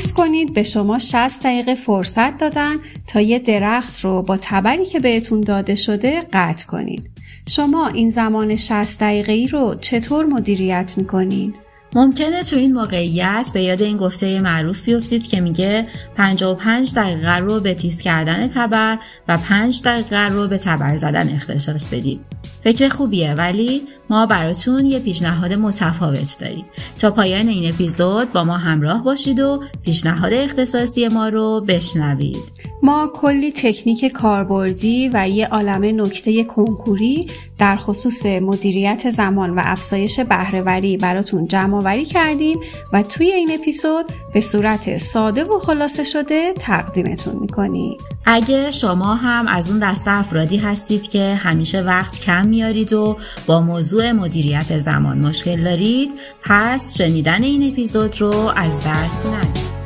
فرض کنید به شما 60 دقیقه فرصت دادن تا یه درخت رو با تبری که بهتون داده شده قطع کنید. شما این زمان 60 دقیقه ای رو چطور مدیریت می‌کنید؟ ممکنه تو این موقعیت به یاد این گفته معروف بیفتید که میگه 55 دقیقه رو به تیز کردن تبر و 5 دقیقه رو به تبر زدن اختصاص بدید. فکر خوبیه ولی ما براتون یه پیشنهاد متفاوت داریم. تا پایان این اپیزود با ما همراه باشید و پیشنهاد اختصاصی ما رو بشنوید. ما کلی تکنیک کاربردی و یه عالمه نکته کنکوری در خصوص مدیریت زمان و افزایش بهرهوری براتون جمع آوری کردیم و توی این اپیزود به صورت ساده و خلاصه شده تقدیمتون می‌کنیم. اگه شما هم از اون دسته افرادی هستید که همیشه وقت کم میارید و با موضوع مدیریت زمان مشکل دارید پس شنیدن این اپیزود رو از دست ندید.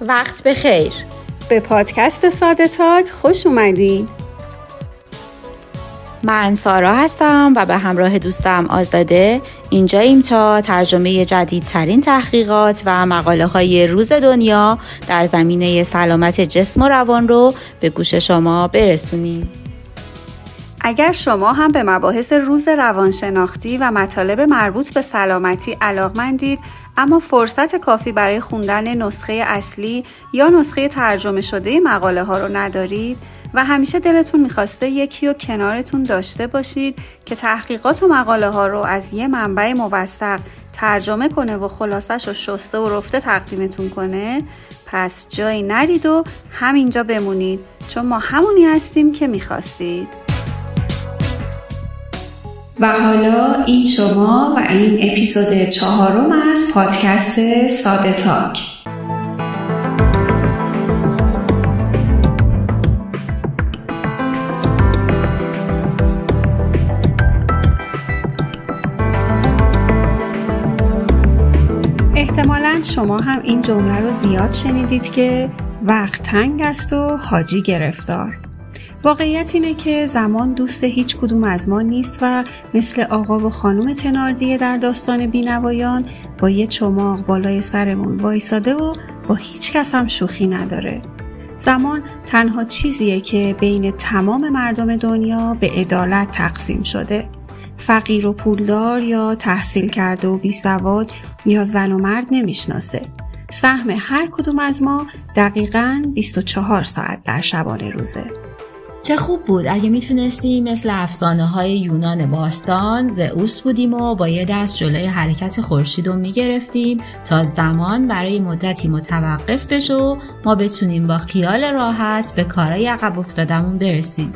وقت بخیر به پادکست ساده تاک خوش اومدین من سارا هستم و به همراه دوستم آزاده اینجاییم تا ترجمه جدیدترین تحقیقات و مقاله های روز دنیا در زمینه سلامت جسم و روان رو به گوش شما برسونیم. اگر شما هم به مباحث روز روانشناختی و مطالب مربوط به سلامتی علاقمندید اما فرصت کافی برای خوندن نسخه اصلی یا نسخه ترجمه شده مقاله ها رو ندارید و همیشه دلتون می‌خواسته یکی و کنارتون داشته باشید که تحقیقات و مقاله ها رو از یه منبع موثق ترجمه کنه و خلاصش رو شسته و رفته تقدیمتون کنه پس جایی نرید و همینجا بمونید چون ما همونی هستیم که می‌خواستید. و حالا این شما و این اپیزود چهارم از پادکست ساده تاک. شما هم این جمله رو زیاد شنیدید که وقت تنگ است و حاجی گرفتار واقعیت اینه که زمان دوست هیچ کدوم از ما نیست و مثل آقا و خانم تناردیه در داستان بینوایان با یه چماق بالای سرمون وایساده و با هیچ کس هم شوخی نداره. زمان تنها چیزیه که بین تمام مردم دنیا به عدالت تقسیم شده. فقیر و پولدار یا تحصیل کرده و بیسواد یا زن و مرد نمی‌شناسه. سهم هر کدوم از ما دقیقا 24 ساعت در شبانه روزه. چه خوب بود اگه می‌تونستیم مثل افسانه های یونان باستان زئوس بودیم و با یه دست جلوی حرکت خورشید رو می‌گرفتیم تا زمان برای مدتی متوقف بشه و ما بتونیم با خیال راحت به کارای عقب افتادمون برسیم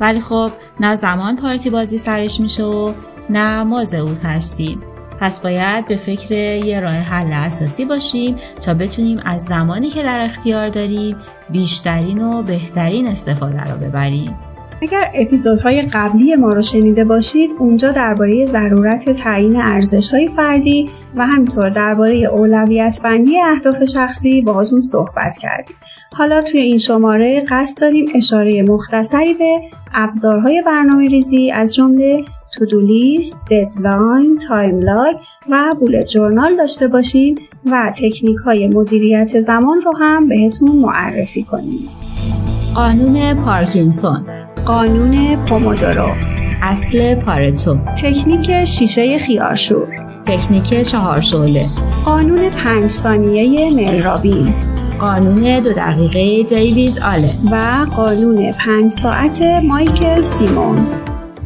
ولی خب نه زمان پارتی بازی سرش میشه و نه ما زئوس هستیم پس باید به فکر یه راه حل اساسی باشیم تا بتونیم از زمانی که در اختیار داریم بیشترین و بهترین استفاده رو ببریم. اگر اپیزودهای قبلی ما رو شنیده باشید اونجا درباره ضرورت تعیین ارزشهای فردی و همینطور درباره اولویت بندی اهداف شخصی باهاتون صحبت کردیم حالا توی این شماره قصد داریم اشاره مختصری به ابزارهای برنامه ریزی از جمله to-do list، deadline، time log و bullet journal داشته باشیم و تکنیک های مدیریت زمان رو هم بهتون معرفی کنیم. قانون پارکینسون. قانون پومودورو. اصل پارتو. تکنیک شیشه خیارشور. تکنیک چهار شعله قانون پنج ثانیه مل رابینز قانون دو دقیقه دیوید آلن و قانون پنج ساعت مایکل سیمونز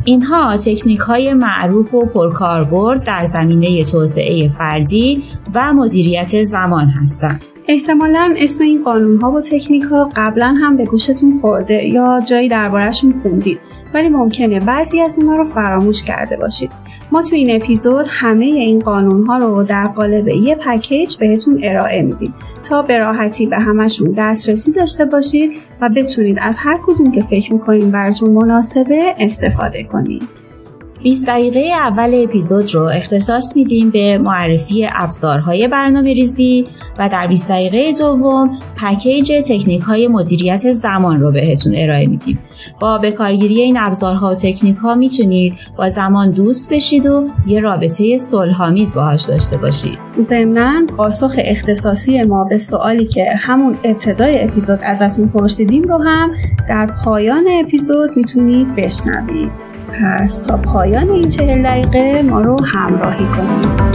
اینها تکنیک های معروف و پرکاربرد در زمینه توسعه فردی و مدیریت زمان هستند. احتمالا اسم این قانون ها و تکنیک ها قبلا هم به گوشتون خورده یا جایی دربارهشون خوندید ولی ممکنه بعضی از اونها رو فراموش کرده باشید. ما تو این اپیزود همه این قانون ها رو در قالب یه پکیج بهتون ارائه میدیم تا به راحتی به همشون دسترسی داشته باشید و بتونید از هر کدوم که فکر می‌کنید براتون مناسبه استفاده کنید. 20 دقیقه اول اپیزود رو اختصاص میدیم به معرفی ابزارهای برنامه ریزی و در 20 دقیقه دوم پکیج تکنیک های مدیریت زمان رو بهتون ارائه میدیم. با بکارگیری این ابزارها و تکنیک ها می‌تونید با زمان دوست بشید و یه رابطه صلحآمیز باهاش داشته باشید. ضمنا پاسخ اختصاصی ما به سوالی که همون ابتدای اپیزود ازتون پرسیدیم رو هم در پایان اپیزود می‌تونید بشنوید. پس تا پایان این چهل دقیقه ما رو همراهی کنید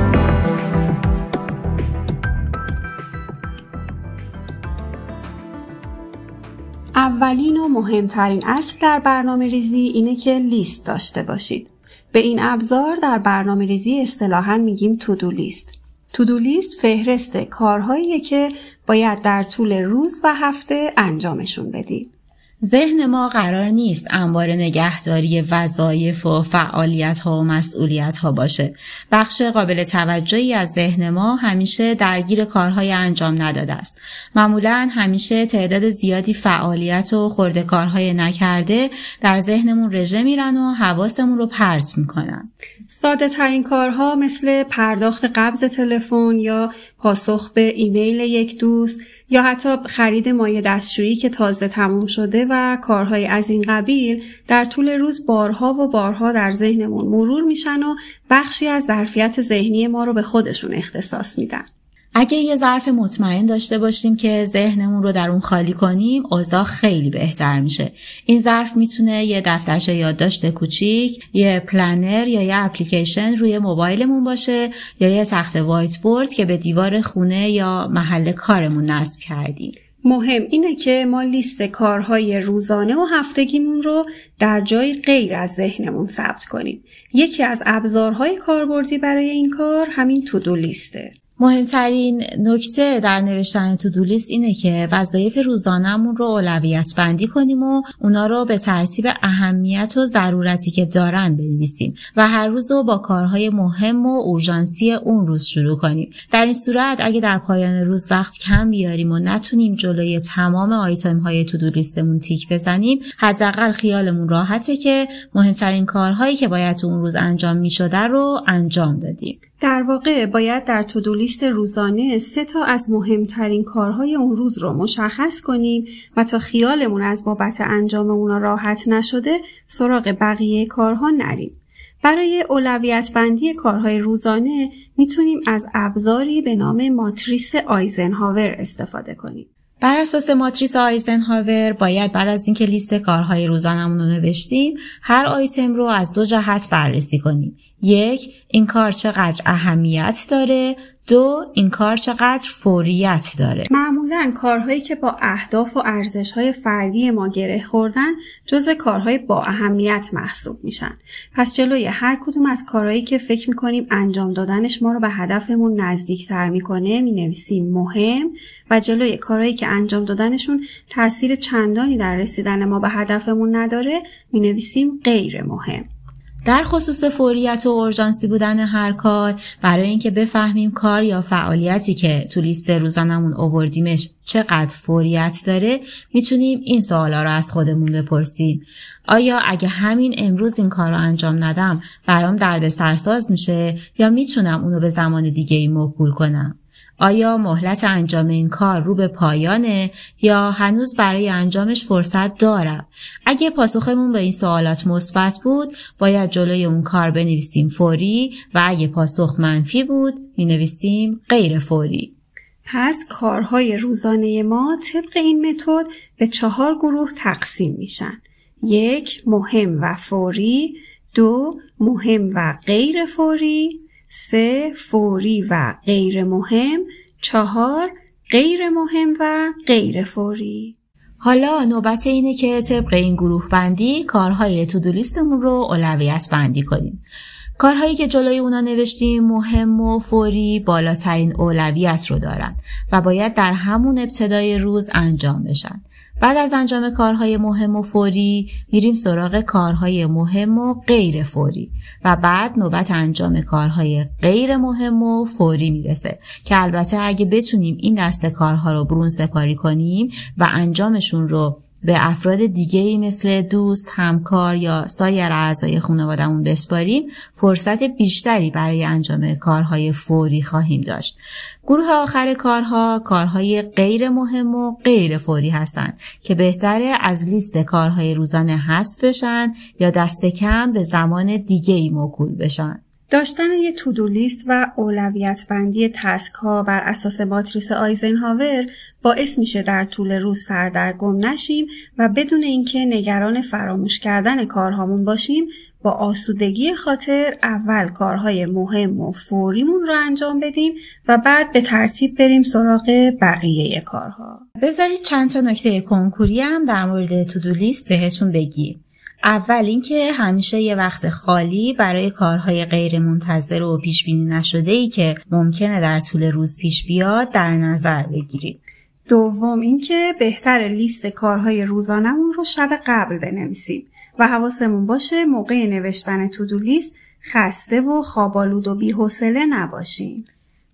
اولین و مهمترین اصل در برنامه ریزی اینه که لیست داشته باشید. به این ابزار در برنامه ریزی اصطلاحا میگیم تودو لیست. تودو لیست فهرست کارهایی که باید در طول روز و هفته انجامشون بدید. ذهن ما قرار نیست انبار نگهداری وظایف و فعالیت ها و مسئولیت ها باشه. بخش قابل توجهی از ذهن ما همیشه درگیر کارهای انجام نداده است. معمولا همیشه تعداد زیادی فعالیت و خورده کارهای نکرده در ذهنمون رژه میرن و حواسمون رو پرت می‌کنن. ساده ترین کارها مثل پرداخت قبض تلفن یا پاسخ به ایمیل یک دوست یا حتی خرید مایه دستشویی که تازه تموم شده و کارهای از این قبیل در طول روز بارها و بارها در ذهنمون مرور میشن و بخشی از ظرفیت ذهنی ما رو به خودشون اختصاص میدن. اگه یه ظرف مطمئن داشته باشیم که ذهنمون رو در اون خالی کنیم اوضاع خیلی بهتر میشه این ظرف می‌تونه یه دفترچه یادداشت کوچیک یه planner یا یه اپلیکیشن روی موبایلمون باشه یا یه تخته whiteboard که به دیوار خونه یا محل کارمون نصب کردیم مهم اینه که ما لیست کارهای روزانه و هفتگیمون رو در جای غیر از ذهنمون ثبت کنیم. یکی از ابزارهای کاربردی برای این کار همین to-do list ه. مهمترین نکته در نوشتن to-do list اینه که وظایف روزانهمون رو اولویت بندی کنیم و اونا رو به ترتیب اهمیت و ضرورتی که دارن بنویسیم و هر روز رو با کارهای مهم و اورژانسی اون روز شروع کنیم. در این صورت اگه در پایان روز وقت کم بیاریم و نتونیم جلوی تمام آیتم های تو لیستمون تیک بزنیم حداقل خیالمون راحته که مهمترین کارهایی که باید تو اون روز انجام می رو انجام دادیم. در واقع باید در تودو لیست روزانه سه تا از مهمترین کارهای اون روز رو مشخص کنیم و تا خیالمون از بابت انجام اونا راحت نشده سراغ بقیه کارها نریم. برای اولویت بندی کارهای روزانه می‌تونیم از ابزاری به نام ماتریس آیزنهاور استفاده کنیم. بر اساس ماتریس آیزنهاور باید بعد از اینکه لیست کارهای روزانمون رو نوشتیم هر آیتم رو از دو جهت بررسی کنیم یک این کار چقدر اهمیت داره. دو این کار چقدر فوریت داره. معمولا کارهایی که با اهداف و ارزشهای فردی ما گره خوردن جزو کارهای با اهمیت محسوب میشن. پس جلوی هر کدوم از کارهایی که فکر می‌کنیم انجام دادنش ما رو به هدفمون نزدیکتر می‌کنه می‌نویسیم مهم و جلوی کارهایی که انجام دادنشون تاثیر چندانی در رسیدن ما به هدفمون نداره می‌نویسیم غیر مهم. در خصوص فوریت و اورژانسی بودن هر کار برای اینکه بفهمیم کار یا فعالیتی که تو لیست روزانمون اووردیمش چقدر فوریت داره می‌تونیم این سوالا رو از خودمون بپرسیم. آیا اگه همین امروز این کار رو انجام ندم برام درد سرساز میشه یا می‌تونم اونو به زمان دیگه ای موکول کنم؟ آیا مهلت انجام این کار رو به پایانه یا هنوز برای انجامش فرصت دارم؟ اگه پاسخمون به این سوالات مثبت بود باید جلوی اون کار بنویسیم فوری و اگه پاسخ منفی بود می نویسیم غیر فوری. پس کارهای روزانه ما طبق این متد به چهار گروه تقسیم میشن. یک مهم و فوری، دو مهم و غیر فوری، سه فوری و غیر مهم چهار غیر مهم و غیر فوری. حالا نوبت اینه که طبق این گروه بندی کارهای تودو لیستمون رو اولویت بندی کنیم. کارهایی که جلوی اونا نوشتیم مهم و فوری بالاترین اولویت رو دارن و باید در همون ابتدای روز انجام بشن. بعد از انجام کارهای مهم و فوری میریم سراغ کارهای مهم و غیر فوری و بعد نوبت انجام کارهای غیر مهم و فوری می‌رسه که البته اگه بتونیم این دست کارها رو برون سپاری کنیم و انجامشون رو به افراد دیگه مثل دوست، همکار یا سایر اعضای خانوادهمون بسپاریم فرصت بیشتری برای انجام کارهای فوری خواهیم داشت. گروه آخر کارها کارهای غیر مهم و غیر فوری هستند که بهتره از لیست کارهای روزانه حذف بشن یا دست کم به زمان دیگه ای موکول بشن. داشتن یه تودو لیست و اولویت بندی تسک ها بر اساس ماتریس آیزنهاور باعث میشه در طول روز سردرگم نشیم و بدون اینکه نگران فراموش کردن کارهامون باشیم با آسودگی خاطر اول کارهای مهم و فوریمون رو انجام بدیم و بعد به ترتیب بریم سراغ بقیه کارها. بذارید چند تا نکته کنکوری هم در مورد تودو لیست بهتون بگیم. اول اینکه همیشه یه وقت خالی برای کارهای غیر منتظر و پیش بینی نشده ای که ممکنه در طول روز پیش بیاد در نظر بگیرید. دوم اینکه بهتر لیست کارهای روزانمون رو شب قبل بنویسیم و حواسمون باشه موقع نوشتن تودو لیست خسته و خوابالود و بیحوصله نباشیم.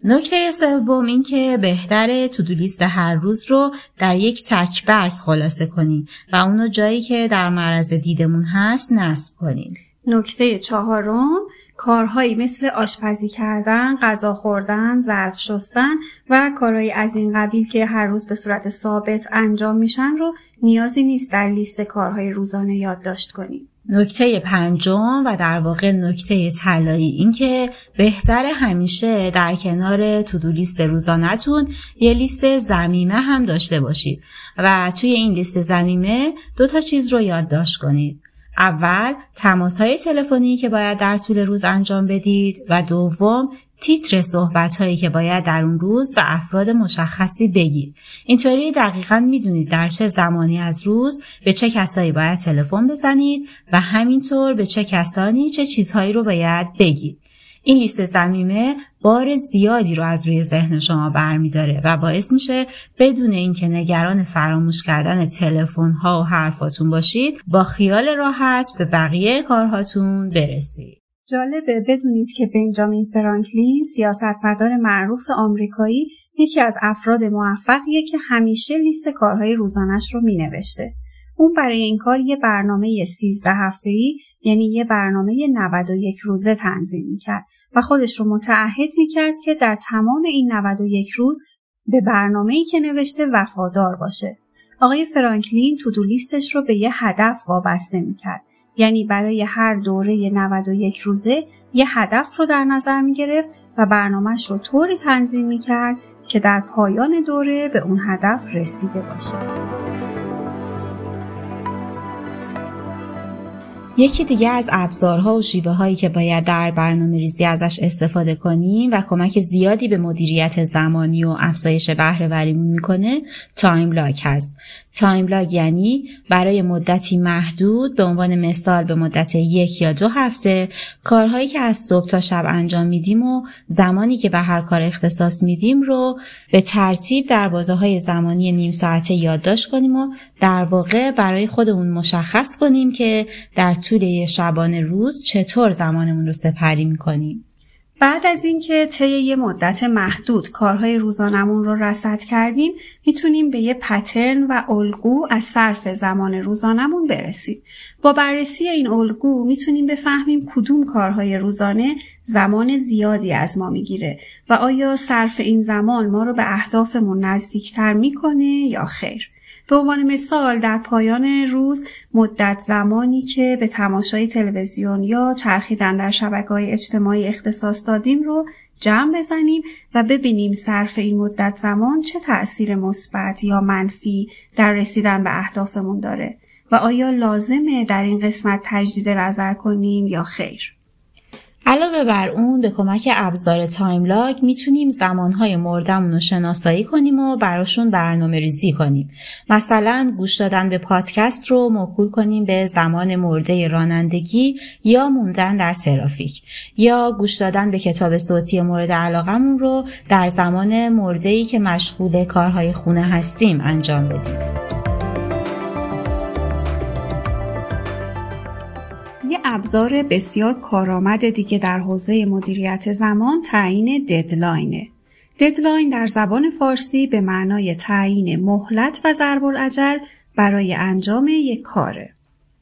نکته سوم این که بهتره تودو لیست هر روز رو در یک تک برگ خلاصه کنیم و اونو جایی که در معرض دیدمون هست نصب کنیم. نکته چهارم کارهایی مثل آشپزی کردن، غذا خوردن، ظرف شستن و کارهایی از این قبیل که هر روز به صورت ثابت انجام میشن رو نیازی نیست در لیست کارهای روزانه یادداشت کنیم. نکته پنجم و در واقع نکته طلایی اینکه بهتر همیشه در کنار تودو لیست روزانهتون یه لیست زمیمه هم داشته باشید و توی این لیست زمیمه دو تا چیز رو یادداشت کنید. اول تماس های تلفنی که باید در طول روز انجام بدید و دوم تیتر صحبت هایی که باید در اون روز به افراد مشخصی بگید. اینطوری دقیقا می‌دونید در چه زمانی از روز به چه کسایی باید تلفن بزنید و همینطور به چه کسانی چه چیزهایی رو باید بگید. این لیست زمیمه بار زیادی رو از روی ذهن شما برمیداره و باعث میشه بدون اینکه نگران فراموش کردن تلفن ها و حرفاتون باشید با خیال راحت به بقیه کارهاتون برسید. جالبه بدونید که بنجامین فرانکلین سیاستمدار معروف آمریکایی یکی از افراد موفقیه که همیشه لیست کارهای روزانش رو مینوشته. اون برای این کار یه برنامه 13 هفته‌ای یعنی یه برنامه 91 روزه تنظیم می‌کرد و خودش رو متعهد می‌کرد که در تمام این 91 روز به برنامه‌ای که نوشته وفادار باشه. آقای فرانکلین تو لیستش رو به یه هدف وابسته می‌کرد یعنی برای هر دوره 91 روزه یه هدف رو در نظر می گرفت و برنامهش رو طوری تنظیم می کرد که در پایان دوره به اون هدف رسیده باشه. یکی دیگه از ابزارها و شیوه هایی که باید در برنامه ریزی ازش استفاده کنیم و کمک زیادی به مدیریت زمانی و افزایش بهرهوریمون می‌کنه time log هست time log یعنی برای مدتی محدود به عنوان مثال به مدت یک یا دو هفته کارهایی که از صبح تا شب انجام میدیم و زمانی که به هر کار اختصاص میدیم رو به ترتیب در بازه های زمانی نیم ساعته یادداشت کنیم و در واقع برای خودمون مشخص کنیم که در طول شبانه روز چطور زمانمون رو سپری می‌کنیم. بعد از اینکه طی یه مدت محدود کارهای روزانمون رو رصد کردیم می‌تونیم به یه پترن و الگو از صرف زمان روزانمون برسیم. با بررسی این الگو می‌تونیم بفهمیم کدوم کارهای روزانه زمان زیادی از ما می‌گیره و آیا صرف این زمان ما رو به اهدافمون نزدیکتر می‌کنه یا خیر. به عنوان مثال در پایان روز مدت زمانی که به تماشای تلویزیون یا چرخیدن در شبکه های اجتماعی اختصاص دادیم رو جمع بزنیم و ببینیم صرف این مدت زمان چه تأثیر مثبت یا منفی در رسیدن به اهدافمون داره و آیا لازمه در این قسمت تجدید نظر کنیم یا خیر. علاوه بر اون به کمک ابزار تایم لاگ می‌تونیم زمانهای مردمون رو شناسایی کنیم و براشون برنامه ریزی کنیم. مثلا گوش دادن به پادکست رو موکول کنیم به زمان مرده رانندگی یا موندن در ترافیک یا گوش دادن به کتاب صوتی مورد علاقمون رو در زمان مرده که مشغول کارهای خونه هستیم انجام بدیم. ابزار بسیار کارآمد دیگه در حوزه مدیریت زمان تعیین ددلاینه. ددلاین در زبان فارسی به معنای تعیین مهلت و ضرب برای انجام یک کاره.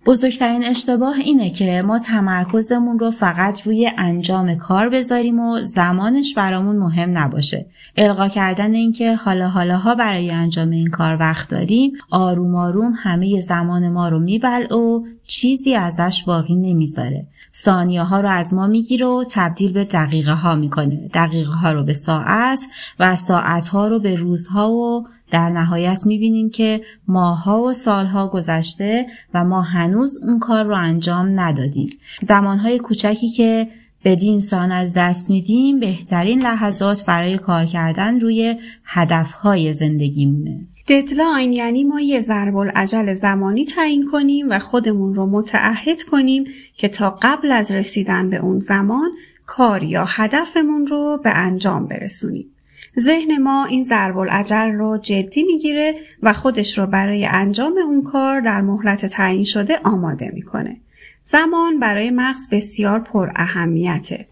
بزرگترین اشتباه اینه که ما تمرکزمون رو فقط روی انجام کار بذاریم و زمانش برامون مهم نباشه. القا کردن اینکه حالا حالاها برای انجام این کار وقت داریم آروم آروم همه زمان ما رو میبل و چیزی ازش باقی نمی‌ذاره. ثانیه ها رو از ما می‌گیره و تبدیل به دقیقه ها می‌کنه. دقیقه ها رو به ساعت و ساعت ها رو به روزها و در نهایت می‌بینیم که ماها و سالها گذشته و ما هنوز اون کار رو انجام ندادیم. زمانهای کوچکی که بدین سان از دست میدیم بهترین لحظات برای کار کردن روی هدفهای زندگیمونه. ددلاین یعنی ما یه ضرب العجل زمانی تعیین کنیم و خودمون رو متعهد کنیم که تا قبل از رسیدن به اون زمان کار یا هدفمون رو به انجام برسونیم. ذهن ما این ضرب العجل رو جدی می‌گیره و خودش رو برای انجام اون کار در مهلت تعیین شده آماده می‌کنه. زمان برای مغز بسیار پر اهمیته.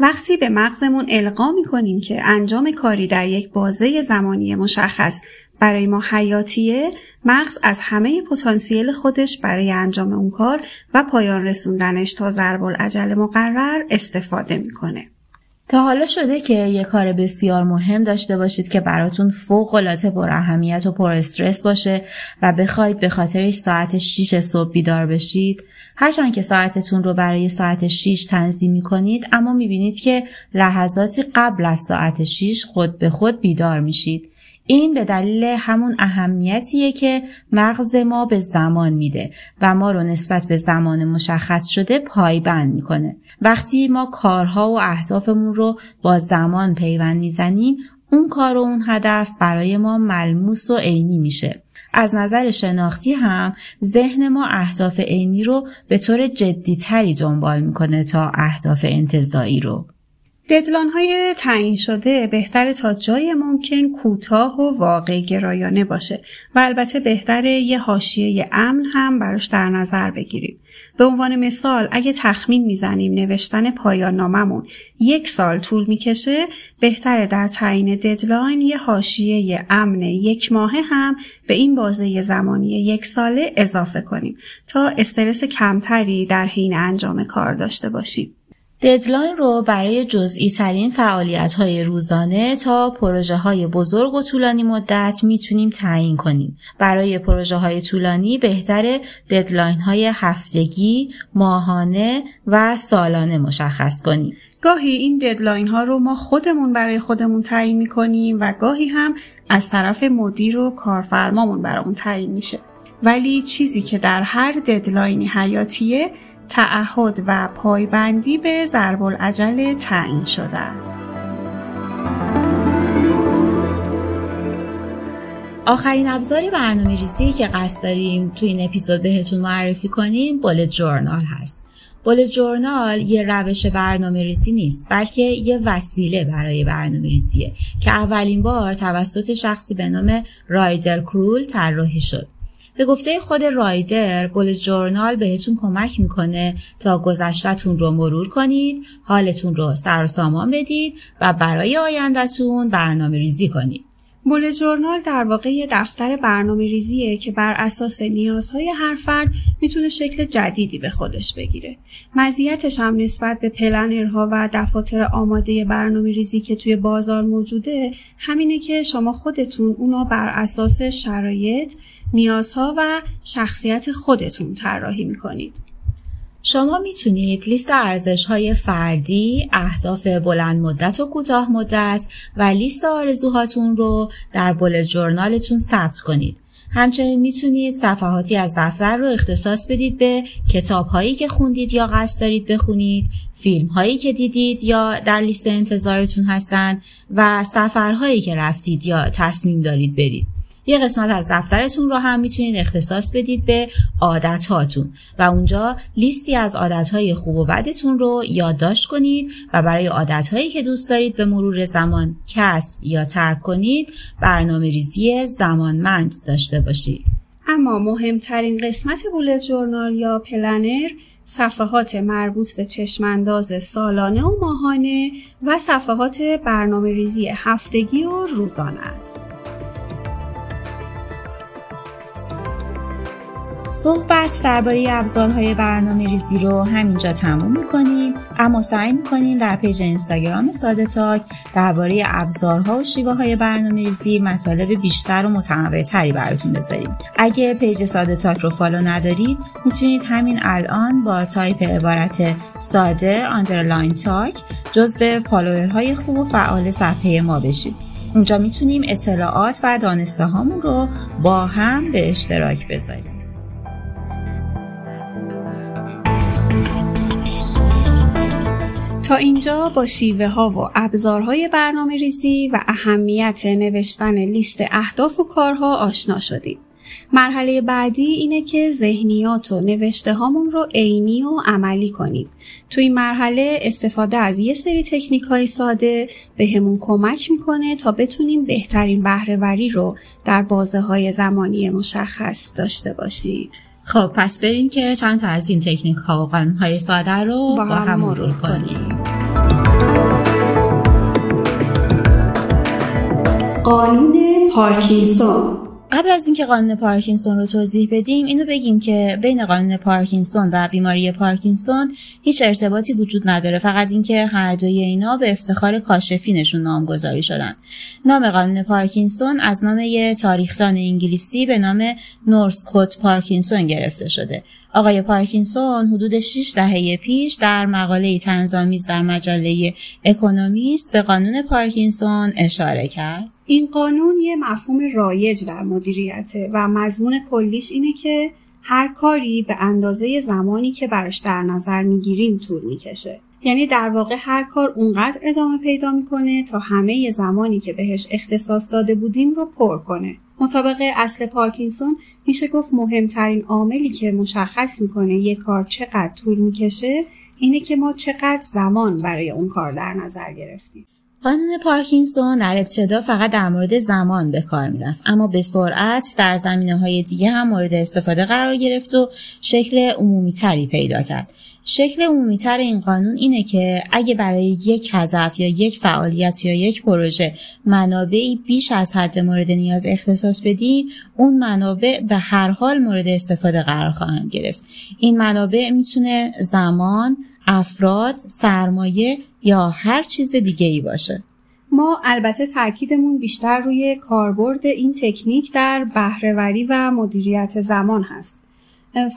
وقتی به مغزمون القا می‌کنیم که انجام کاری در یک بازه زمانی مشخص برای ما حیاتیه مغز از همه پتانسیل خودش برای انجام اون کار و پایان رسوندنش تا ضرب العجل مقرر استفاده می‌کنه. تا حالا شده که یه کار بسیار مهم داشته باشید که براتون فوق العاده پر اهمیت و پر استرس باشه و بخواید به خاطرش ساعت 6 صبح بیدار بشید. هرچند که ساعتتون رو برای ساعت 6 تنظیم می کنید اما می‌بینید که لحظاتی قبل از ساعت 6 خود به خود بیدار میشید. این به دلیل همون اهمیتیه که مغز ما به زمان میده و ما رو نسبت به زمان مشخص شده پایبند می‌کنه. وقتی ما کارها و اهدافمون رو با زمان پیوند می‌زنیم اون کار و اون هدف برای ما ملموس و عینی میشه. از نظر شناختی هم ذهن ما اهداف عینی رو به طور جدیتری دنبال می‌کنه تا اهداف انتظایی رو. ددلان های تعیین شده بهتر تا جای ممکن کوتاه و واقع گرایانه باشه و البته بهتره یه حاشیه امن هم براش در نظر بگیریم. به عنوان مثال اگه تخمین می‌زنیم نوشتن پایان ناممون یک سال طول می‌کشه بهتره در تعیین deadline یه حاشیه امن یک ماهه هم به این بازه زمانی یک ساله اضافه کنیم تا استرس کمتری در حین انجام کار داشته باشیم. deadline رو برای جزئی ترین فعالیت های روزانه تا پروژه های بزرگ و طولانی مدت می‌تونیم تعیین کنیم. برای پروژه های طولانی بهتر deadline های هفتگی، ماهانه و سالانه مشخص کنیم. گاهی این deadline ها رو ما خودمون برای خودمون تعیین می‌کنیم و گاهی هم از طرف مدیر و کارفرمامون برامون تعیین میشه. ولی چیزی که در هر deadline ی حیاتیه تعهد و پایبندی به ضرب الاجل تعیین شده است. آخرین ابزار برنامه ریزی که قصد داریم تو این اپیزود بهتون معرفی کنیم بولت جورنال هست. بولت جورنال یه روش برنامه ریزی نیست بلکه یه وسیله برای برنامه ریزیه که اولین بار توسط شخصی به نام رایدر کرول طراحی شد. به گفته خود رایدر بول جورنال بهتون کمک می‌کنه تا گذشتتون رو مرور کنید حالتون رو سر و سامان بدید و برای آیندهتون برنامه ریزی کنید. بول جورنال در واقع یه دفتر برنامه ریزیه که بر اساس نیازهای هر فرد می‌تونه شکل جدیدی به خودش بگیره. مزیتش هم نسبت به پلنرها و دفاتر آماده برنامه ریزی که توی بازار موجوده همینه که شما خودتون اونو بر اساس شرایط، نیازها و شخصیت خودتون طراحی می‌کنید. شما می‌تونید لیست ارزش های فردی، اهداف بلند مدت و کوتاه مدت و لیست آرزوهاتون رو در بول جورنالتون ثبت کنید. همچنین می‌تونید صفحاتی از دفتر رو اختصاص بدید به کتاب هایی که خوندید یا قصد دارید بخونید، فیلم هایی که دیدید یا در لیست انتظارتون هستند و سفرهایی که رفتید یا تصمیم دارید برید. یه قسمت از دفترتون رو هم می‌تونید اختصاص بدید به عادت هاتون و اونجا لیستی از عادت های خوب و بدتون رو یادداشت کنید و برای عادت هایی که دوست دارید به مرور زمان کسب یا ترک کنید برنامه ریزی زمانمند داشته باشید. اما مهمترین قسمت بولت جورنال یا پلنر صفحات مربوط به چشمانداز سالانه و ماهانه و صفحات برنامه ریزی هفتگی و روزانه است. صحبت درباره ابزارهای برنامه ریزی رو همینجا تموم می‌کنیم. اما سعی می‌کنیم در page اینستاگرام ساده تاک درباره ابزارها و شیوه های برنامه ریزی مطالب بیشتر و متنوع تری براتون بذاریم. اگه page ساده تاک رو follow ندارید می‌تونید همین الان با تایپ عبارت ساده underline تاک جزو follower های خوب و فعال صفحه ما بشید. اونجا می‌تونیم اطلاعات و دانسته هامون رو با هم به اشتراک بذاریم. تا اینجا با شیوه ها و ابزارهای برنامه ریزی و اهمیت نوشتن لیست اهداف و کارها آشنا شدیم. مرحله بعدی اینه که ذهنیات و نوشته هامون رو عینی و عملی کنیم. تو این مرحله استفاده از یه سری تکنیک های ساده به همون کمک می‌کنه تا بتونیم بهترین بهرهوری رو در بازه های زمانی مشخص داشته باشیم. خب پس بریم که چند تا از این تکنیک ها و قانون های ساده رو با, هم مرور کنیم. قانون پارکینسون. قبل از اینکه قانون پارکینسون رو توضیح بدیم اینو بگیم که بین قانون پارکینسون و بیماری پارکینسون هیچ ارتباطی وجود نداره. فقط اینکه هر دوی اینا به افتخار کاشفینشون نامگذاری شدن. نام قانون پارکینسون از نام یه تاریخدان انگلیسی به نام نورس کوت پارکینسون گرفته شده. آقای پارکینسون حدود 6 دهه پیش در مقاله طنزآمیز در مجله اکونومیست به قانون پارکینسون اشاره کرد. این قانون یه مفهوم رایج در مدیریته و مضمون کلیش اینه که هر کاری به اندازه زمانی که براش در نظر می‌گیریم طول می‌کشه. یعنی در واقع هر کار اونقدر ادامه پیدا می‌کنه تا همه زمانی که بهش اختصاص داده بودیم رو پر کنه. مطابق اصل پارکینسون میشه گفت مهمترین عاملی که مشخص می‌کنه یک کار چقدر طول می‌کشه اینه که ما چقدر زمان برای اون کار در نظر گرفتیم. قانون پارکینسون در ابتدا فقط در مورد زمان به کار می‌رفت اما به سرعت در زمینه های دیگه هم مورد استفاده قرار گرفت و شکل عمومی تری پیدا کرد شکل عمومیتر این قانون اینه که اگه برای یک هدف یا یک فعالیت یا یک پروژه منابعی بیش از حد مورد نیاز اختصاص بدیم اون منابع به هر حال مورد استفاده قرار خواهند گرفت. این منابع می‌تونه زمان افراد سرمایه یا هر چیز دیگه ای باشه. ما البته تاکیدمون بیشتر روی کاربرد این تکنیک در بهرهوری و مدیریت زمان هست.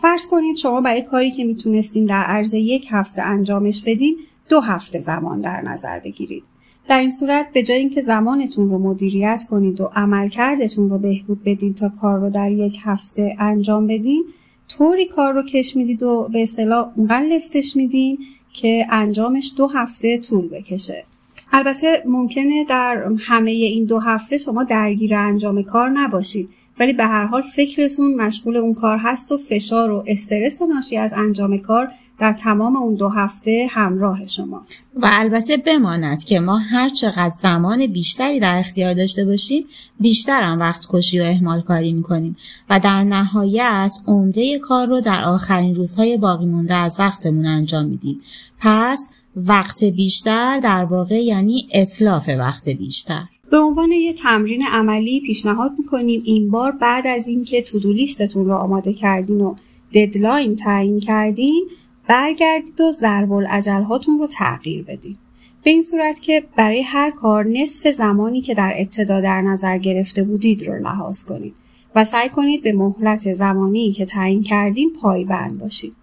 فرض کنید شما برای کاری که می‌تونستین در عرض یک هفته انجامش بدین دو هفته زمان در نظر بگیرید. در این صورت به جای اینکه زمانتون رو مدیریت کنید و عملکردتون رو بهبود بدین تا کار رو در یک هفته انجام بدین طوری کار رو کش می‌دید و به اصطلاح اونقدر لفتش میدین که انجامش دو هفته طول بکشه. البته ممکنه در همه این دو هفته شما درگیر انجام کار نباشید. ولی به هر حال فکرتون مشغول اون کار هست و فشار و استرس ناشی از انجام کار در تمام اون دو هفته همراه شما و البته بماند که ما هر چقدر زمان بیشتری در اختیار داشته باشیم بیشتر هم وقت کشی و احمال کاری می‌کنیم. و در نهایت عمده کار رو در آخرین روزهای باقی مونده از وقتمون انجام میدیم. پس وقت بیشتر در واقع یعنی اطلاف وقت بیشتر. به عنوان یه تمرین عملی پیشنهاد می‌کنیم این بار بعد از اینکه تودو لیستتون رو آماده کردین و ددلاین تعیین کردین برگردید و ضرب هاتون رو تغییر بدین. به این صورت که برای هر کار نصف زمانی که در ابتدا در نظر گرفته بودید رو لحاظ کنید و سعی کنید به مهلت زمانی که تعیین کردین پایبند باشید.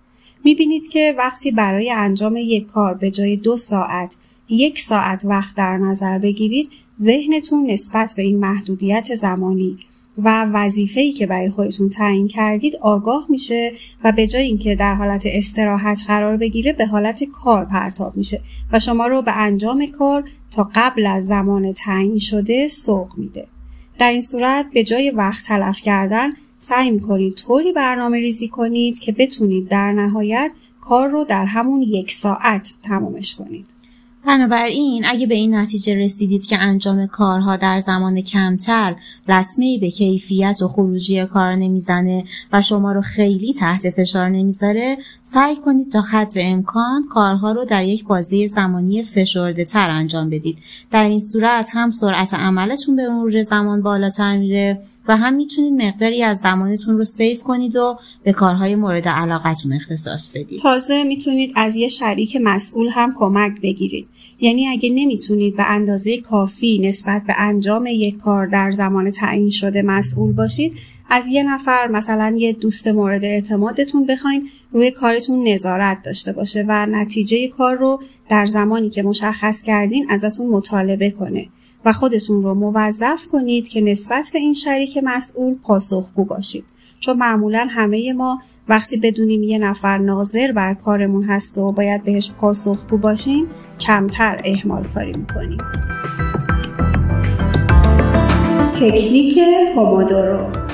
می‌بینید که وقتی برای انجام یک کار به جای دو ساعت یک ساعت وقت در نظر بگیرید ذهنتون نسبت به این محدودیت زمانی و وظیفه‌ای که برای خودتون تعیین کردید آگاه میشه و به جای اینکه در حالت استراحت قرار بگیره به حالت کار پرتاب میشه و شما رو به انجام کار تا قبل از زمان تعیین شده سوق میده. در این صورت به جای وقت تلف کردن سعی می‌کنید طوری برنامه ریزی کنید که بتونید در نهایت کار رو در همون یک ساعت تمامش کنید. بنابراین اگه به این نتیجه رسیدید که انجام کارها در زمان کمتر رسمی به کیفیت و خروجی کار نمی‌زنه و شما رو خیلی تحت فشار نمی‌ذاره سعی کنید تا حد امکان کارها رو در یک بازه زمانی فشرده تر انجام بدید. در این صورت هم سرعت عملتون به مرور زمان بالاتر میره و هم می‌تونید مقداری از زمانتون رو سیف کنید و به کارهای مورد علاقتون اختصاص بدید. تازه می‌تونید از یه شریک مسئول هم کمک بگیرید. یعنی اگه نمی‌تونید به اندازه کافی نسبت به انجام یک کار در زمان تعیین شده مسئول باشید از یه نفر مثلا یه دوست مورد اعتمادتون بخواین روی کارتون نظارت داشته باشه و نتیجه کار رو در زمانی که مشخص کردین ازتون مطالبه کنه. خودتون رو موظف کنید که نسبت به این شریک مسئول پاسخگو باشید. چون معمولا همه ما وقتی بدونیم یه نفر ناظر بر کارمون هست و باید بهش پاسخگو باشیم کمتر اهمال کاری می‌کنیم. تکنیک پومودورو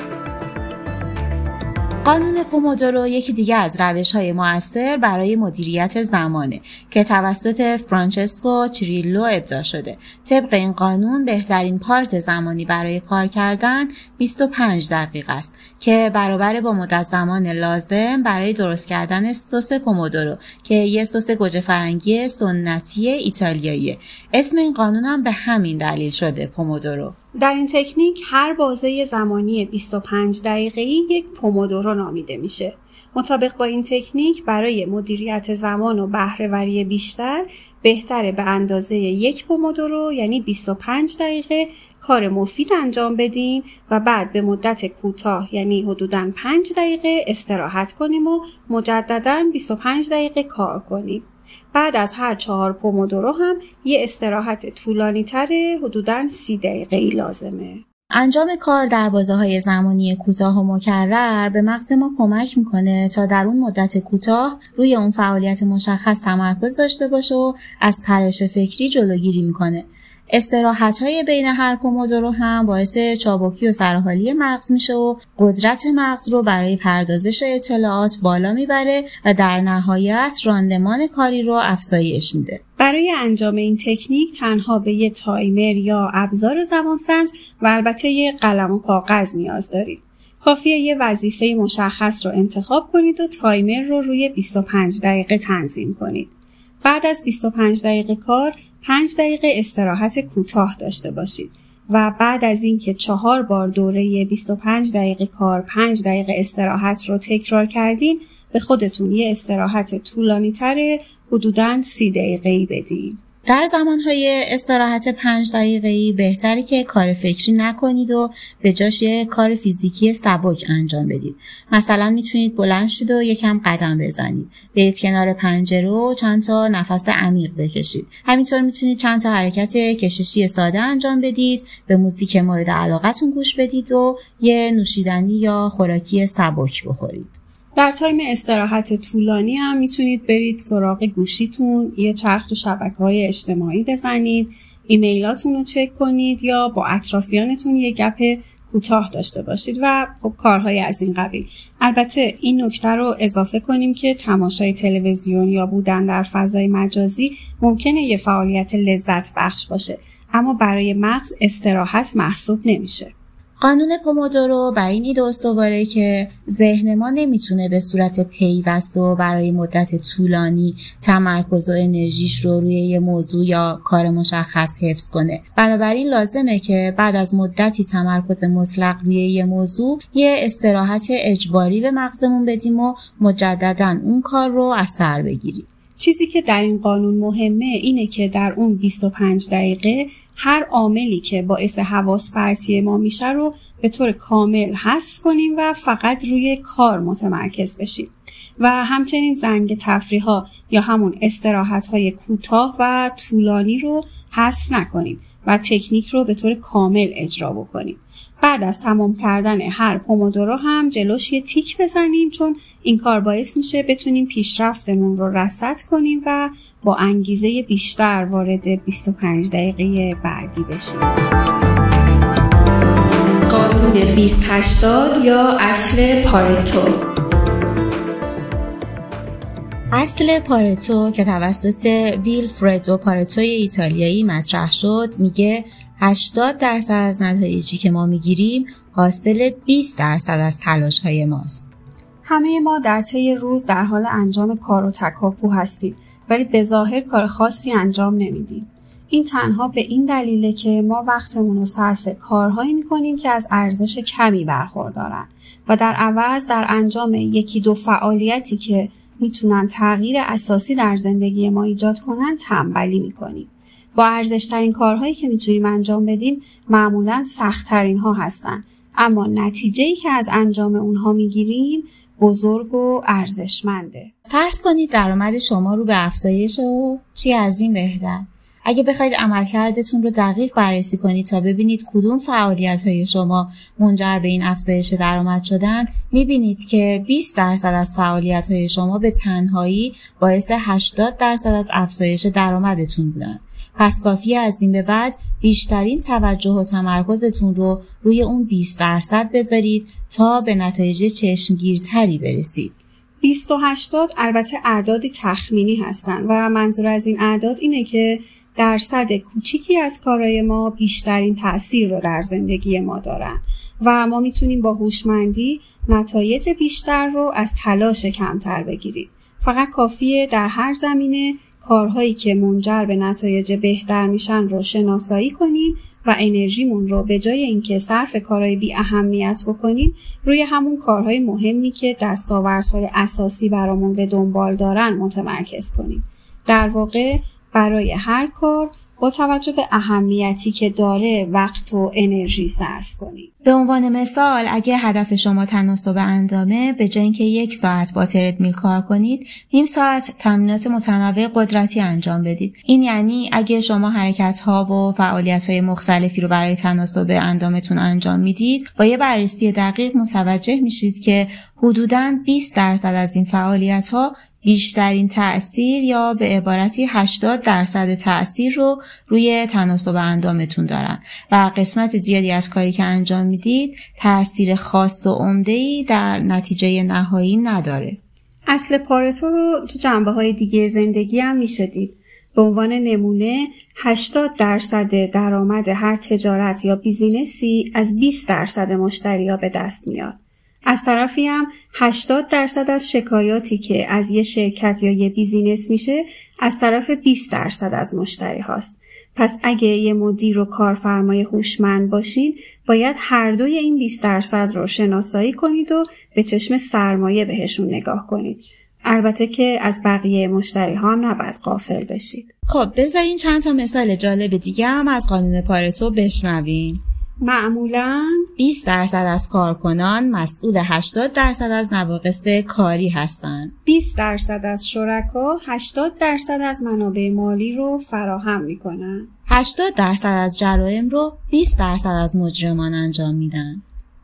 قانون پومودورو یکی دیگه از روش های موثر برای مدیریت زمانه که توسط فرانچسکو چریلو ابدا شده. طبق این قانون بهترین پارت زمانی برای کار کردن 25 دقیقه است که برابر با مدت زمان لازم برای درست کردن سس پومودورو که یه سس گوجه فرنگی سنتی ایتالیاییه. اسم این قانون هم به همین دلیل شده پومودورو. در این تکنیک هر بازه زمانی 25 دقیقه‌ای یک پومودورو نامیده میشه. مطابق با این تکنیک برای مدیریت زمان و بهرهوری بیشتر بهتره به اندازه یک پومودورو یعنی 25 دقیقه کار مفید انجام بدیم و بعد به مدت کوتاه یعنی حدوداً 5 دقیقه استراحت کنیم و مجددا 25 دقیقه کار کنیم. بعد از هر چهار پومودورو هم یه استراحت طولانی تره حدودا سی دقیقه لازمه. انجام کار در بازه های زمانی کوتاه و مکرر به مغز ما کمک می‌کنه تا در اون مدت کوتاه روی اون فعالیت مشخص تمرکز داشته باشه و از پرش فکری جلوگیری می‌کنه استراحت های بین هر پومودورو هم باعث چابکی و سرحالی مغز میشه و قدرت مغز رو برای پردازش اطلاعات بالا می‌بره و در نهایت راندمان کاری رو افزایش میده. برای انجام این تکنیک تنها به یه تایمر یا ابزار زمانسنج و البته یه قلم و کاغذ نیاز دارید. کافیه یه وظیفه مشخص رو انتخاب کنید و تایمر رو روی 25 دقیقه تنظیم کنید. بعد از 25 دقیقه کار 5 دقیقه استراحت کوتاه داشته باشید و بعد از اینکه چهار بار دوره 25 دقیقه کار 5 دقیقه استراحت رو تکرار کردین به خودتون یه استراحت طولانی تر حدوداً 30 دقیقه ای بدین. در زمانهای استراحت پنج دقیقه بهتری که کار فکری نکنید و به جاش یه کار فیزیکی سبک انجام بدید. مثلا می‌تونید بلند شید و یکم قدم بزنید. برید کنار پنجره و چند تا نفس عمیق بکشید. همینطور می‌تونید چند تا حرکت کششی ساده انجام بدید. به موزیک مورد علاقتون گوش بدید و یه نوشیدنی یا خوراکی سبک بخورید. در time استراحت طولانی هم می‌تونید برید سراغ گوشیتون یه چرخ تو شبکه های اجتماعی بزنید ایمیلاتون رو چک کنید یا با اطرافیانتون یه گپ کوتاه داشته باشید و خب کارهای از این قبیل. البته این نکته رو اضافه کنیم که تماشای تلویزیون یا بودن در فضای مجازی ممکنه یه فعالیت لذت بخش باشه اما برای مغز استراحت محسوب نمیشه. قانون پومودورو بر این ایده استواره که ذهن ما نمی‌تونه به صورت پیوست و برای مدت طولانی تمرکز و انرژیش رو روی یه موضوع یا کار مشخص حفظ کنه. بنابراین لازمه که بعد از مدتی تمرکز مطلق روی یه موضوع یه استراحت اجباری به مغزمون بدیم و مجددا اون کار رو از سر بگیریم. چیزی که در این قانون مهمه اینه که در اون 25 دقیقه هر عاملی که باعث حواس پرتی ما میشه رو به طور کامل حذف کنیم و فقط روی کار متمرکز بشیم. و همچنین زنگ تفریح ها یا همون استراحت های کوتاه و طولانی رو حذف نکنیم و تکنیک رو به طور کامل اجرا بکنیم. بعد از تمام کردن هر پومودورو هم جلوش یه تیک بزنیم چون این کار باعث میشه بتونیم پیشرفتمون رو رصد کنیم و با انگیزه بیشتر وارد 25 دقیقه بعدی بشیم. قانون 2080 یا اصل پارتو؟ اصل پارتو که توسط ویلفردو پارتوی ایتالیایی مطرح شد میگه 80 درصد از نتایجی که ما می‌گیریم حاصل 20 درصد از تلاش های ماست. همه ما در طی روز در حال انجام کار و تکاپو هستیم ولی به ظاهر کار خاصی انجام نمیدیم. این تنها به این دلیله که ما وقتمون رو صرف کارهایی می‌کنیم که از ارزش کمی برخوردارن و در عوض در انجام یکی دو فعالیتی که می‌تونن تغییر اساسی در زندگی ما ایجاد کنن تنبلی می‌کنیم. با ارزشترین کارهایی که می‌تونیم انجام بدیم معمولا سختترین ها هستن. اما نتیجه ای که از انجام اونها می‌گیریم بزرگ و ارزشمنده. فرض کنید درآمد شما رو به افزایش و چی از این بهتر؟ اگه بخواید عملکردتون رو دقیق بررسی کنید تا ببینید کدوم فعالیت های شما منجر به این افزایش درآمد شدن می‌بینید که 20 درصد از فعالیت های شما به تنهایی باعث 80 درصد از افزایش درآمدتون بودن. پس کافی از این به بعد بیشترین توجه و تمرکزتون رو روی اون 20 درصد بذارید تا به نتایج چشمگیرتری برسید. 20 و 80 البته اعدادی تخمینی هستن و منظور از این اعداد اینه که درصد کوچیکی از کارهای ما بیشترین تاثیر رو در زندگی ما دارن و ما می‌تونیم با هوشمندی نتایج بیشتر رو از تلاش کمتر بگیریم. فقط کافیه در هر زمینه کارهایی که منجر به نتایج بهتر میشن رو شناسایی کنیم و انرژیمون رو به جای اینکه صرف کارهای بی اهمیت بکنیم روی همون کارهای مهمی که دستاوردهای اساسی برامون به دنبال دارن متمرکز کنیم. در واقع برای هر کار با توجه به اهمیتی که داره وقت و انرژی صرف کنید. به عنوان مثال اگه هدف شما تناسب اندامه به جای اینکه یک ساعت با میل کار کنید نیم ساعت تمرینات متنوع قدرتی انجام بدید این یعنی اگه شما حرکت ها و فعالیت های مختلفی رو برای تناسب اندامتون انجام می‌دید با یه بررسی دقیق متوجه میشید که حدوداً 20 درصد از این فعالیت ها بیشترین تأثیر یا به عبارتی 80 درصد تأثیر رو روی تناسب اندامتون دارن و قسمت زیادی از کاری که انجام می‌دید تأثیر خاص و عمده‌ای در نتیجه نهایی نداره. اصل پارتو رو تو جنبه های دیگه زندگی هم میشه. به عنوان نمونه 80 درصد درآمد هر تجارت یا business ی از 20 درصد مشتریا به دست میاد. از طرفی هم 80 درصد از شکایاتی که از یه شرکت یا یه business میشه از طرف 20 درصد از مشتری هاست. پس اگه یه مدیر و کارفرمای هوشمند باشین باید هر دوی این 20 درصد رو شناسایی کنید و به چشم سرمایه بهشون نگاه کنید. البته که از بقیه مشتری ها هم نباید قافل بشید. خب بذارین چند تا مثال جالب دیگه هم از قانون پارتو بشنویم. معمولا 20 درصد از کارکنان مسئول 80 درصد از نواقص کاری هستند. 20 درصد از شرکا 80 درصد از منابع مالی رو فراهم می‌کنن. 80 درصد از جرائم رو 20 درصد از مجرمان انجام میدن.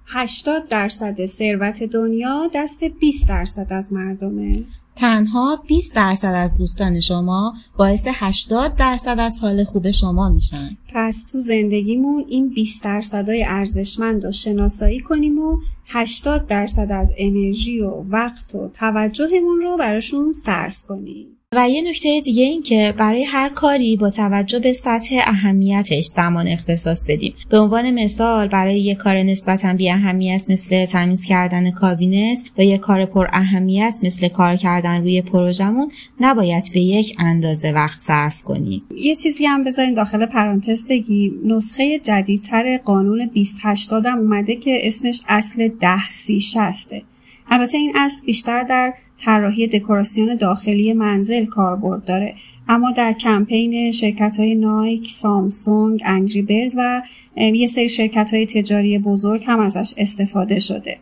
80 درصد ثروت دنیا دست 20 درصد از مردمه. تنها 20 درصد از دوستان شما باعث 80 درصد از حال خوب شما میشن. پس تو زندگیمون این 20 درصدای ارزشمند رو شناسایی کنیم و 80 درصد از انرژی و وقت و توجهمون رو براشون صرف کنیم. و یه نکته دیگه این که برای هر کاری با توجه به سطح اهمیتش زمان اختصاص بدیم. به عنوان مثال برای یه کار نسبتا بی اهمیت مثل تمیز کردن کابینت و یه کار پر اهمیت مثل کار کردن روی پروژمون نباید به یک اندازه وقت صرف کنیم. یه چیزی هم بذارین داخل پرانتز بگیم. نسخه جدیدتر قانون 2080 هم اومده که اسمش اصل ده سی شسته. البته این اصل بیشتر در طراحی دکوراسیون داخلی منزل کاربرد داره اما در کمپین شرکت های نایک، سامسونگ، انگری برد و یه سری شرکت های تجاری بزرگ هم ازش استفاده شده.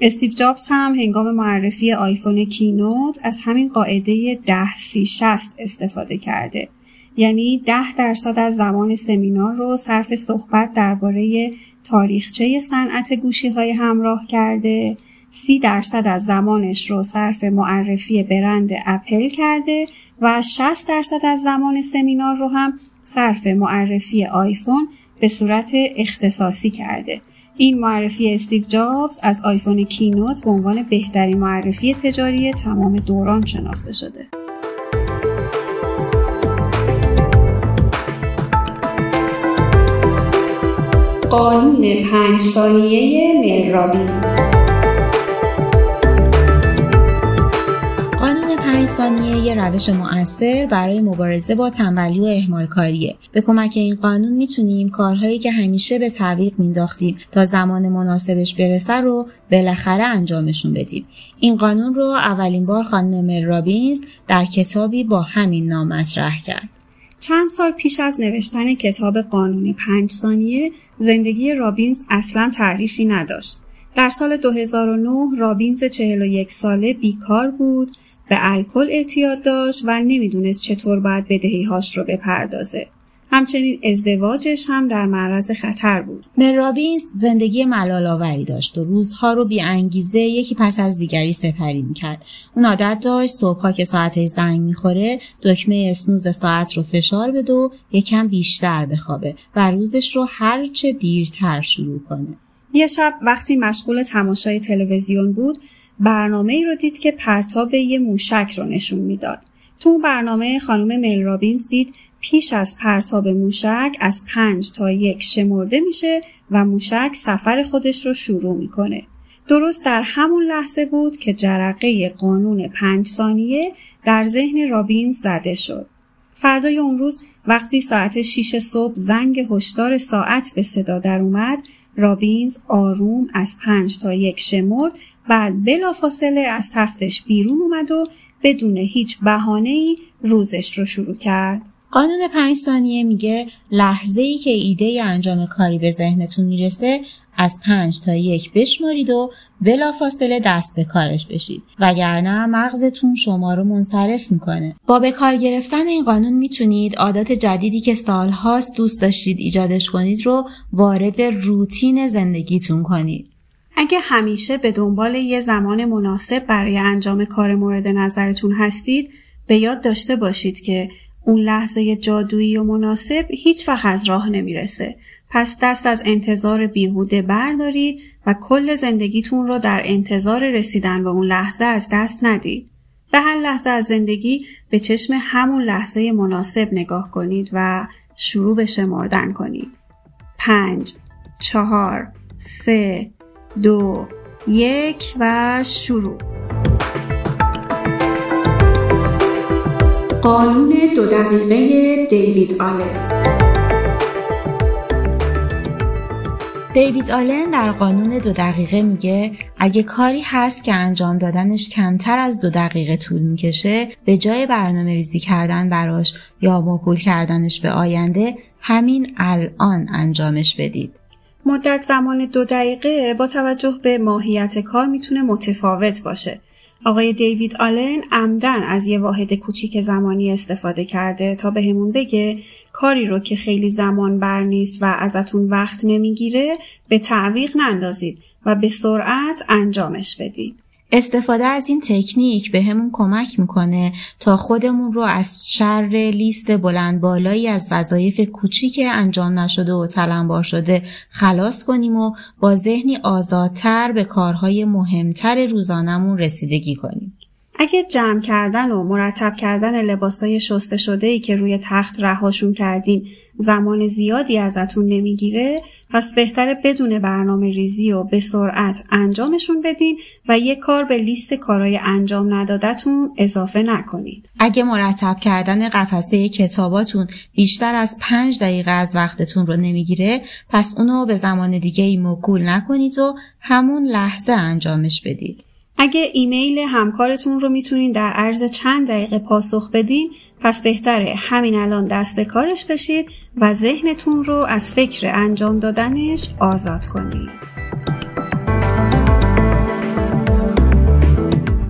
استیو جابز هم هنگام معرفی آیفون کینوت از همین قاعده ده سی شست استفاده کرده. یعنی ده درصد از زمان سمینار رو صرف صحبت درباره تاریخچه صنعت گوشی های همراه کرده سی درصد از زمانش رو صرف معرفی برند اپل کرده و 60 درصد از زمان سمینار رو هم صرف معرفی آیفون به صورت اختصاصی کرده. این معرفی استیو جابز از آیفون کینوت به عنوان بهترین معرفی تجاری تمام دوران شناخته شده. قانون پنج ثانیه پنج ثانیه یه روش مؤثر برای مبارزه با تنبلی و اهمال کاریه. به کمک این قانون می‌تونیم کارهایی که همیشه به تعویق مینداختیم تا زمان مناسبش برسه رو بالاخره انجامشون بدیم. این قانون رو اولین بار خانم مل رابینز در کتابی با همین نام مطرح کرد. چند سال پیش از نوشتن کتاب قانون پنج ثانیه زندگی رابینز اصلا تعریفی نداشت. در سال 2009 رابینز 41 ساله بیکار بود به الکل اعتیاد داشت و نمی‌دونست چطور باید بدهیهاش رو بپردازه. همچنین ازدواجش هم در معرض خطر بود. رابینز زندگی ملال داشت و روزها رو بی انگیزه یکی پس از دیگری سپری می‌کرد. اون عادت داشت صبحها که ساعتش زنگ می‌خوره دکمه اسنوز ساعت رو فشار بده و یکم بیشتر بخوابه و روزش رو هرچه دیرتر شروع کنه. یه شب وقتی مشغول تماشای تلویزیون بود برنامه ای رو دید که پرتاب یه موشک رو نشون می‌داد. تو برنامه خانم مل رابینز دید پیش از پرتاب موشک از پنج تا یک شمرده میشه و موشک سفر خودش رو شروع می‌کنه. درست در همون لحظه بود که جرقه قانون پنج ثانیه در ذهن رابینز زده شد. فردای اون روز وقتی ساعت 6 صبح زنگ هشدار ساعت به صدا در اومد رابینز آروم از پنج تا یک شمرد بعد بلافاصله از تختش بیرون اومد و بدون هیچ ای روزش رو شروع کرد. قانون پنج ثانیه میگه لحظه ای که ایده انجام کاری به ذهنتون می‌رسه از پنج تا یک بشمارید و بلافاصله دست به کارش بشید. وگرنه مغزتون شما رو منصرف می‌کنه. با به کار گرفتن این قانون می‌تونید عادات جدیدی که سالهاست دوست داشتید ایجادش کنید رو وارد روتین زندگیتون کنید. اگه همیشه به دنبال یه زمان مناسب برای انجام کار مورد نظرتون هستید به یاد داشته باشید که اون لحظه جادویی و مناسب هیچ وقت از راه نمی‌رسه. پس دست از انتظار بیهوده بردارید و کل زندگیتون رو در انتظار رسیدن به اون لحظه از دست ندید. به هر لحظه از زندگی به چشم همون لحظه مناسب نگاه کنید و شروع به شمردن کنید. پنج، چهار، سه، دو، یک و شروع. قانون دو دقیقه دیوید آلن دیوید آلن در قانون دو دقیقه میگه اگه کاری هست که انجام دادنش کمتر از دو دقیقه طول می‌کشه به جای برنامه ریزی کردن براش یا موکول کردنش به آینده همین الان انجامش بدید. مدت زمان دو دقیقه با توجه به ماهیت کار می‌تونه متفاوت باشه. آقای دیوید آلن عمدن از یه واحد کوچیک زمانی استفاده کرده تا بهمون به بگه کاری رو که خیلی زمان بر نیست و ازتون وقت نمی‌گیره به تعویق نندازید و به سرعت انجامش بدید. استفاده از این تکنیک به همون کمک می‌کنه تا خودمون رو از شر لیست بلند بالایی از وظایف کوچیک انجام نشده و تلمبار شده خلاص کنیم و با ذهنی آزادتر به کارهای مهمتر روزانمون رسیدگی کنیم. اگه جمع کردن و مرتب کردن لباسای شسته شده ای که روی تخت رهاشون کردین زمان زیادی ازتون نمی‌گیره پس بهتره بدون برنامه ریزی و به سرعت انجامشون بدین و یک کار به لیست کارهای انجام ندادتون اضافه نکنید. اگه مرتب کردن قفسه کتاباتون بیشتر از پنج دقیقه از وقتتون رو نمی‌گیره پس اونو به زمان دیگه ای موکول نکنید و همون لحظه انجامش بدید. اگه ایمیل همکارتون رو می‌تونین در عرض چند دقیقه پاسخ بدین پس بهتره همین الان دست به کارش بشید و ذهنتون رو از فکر انجام دادنش آزاد کنید.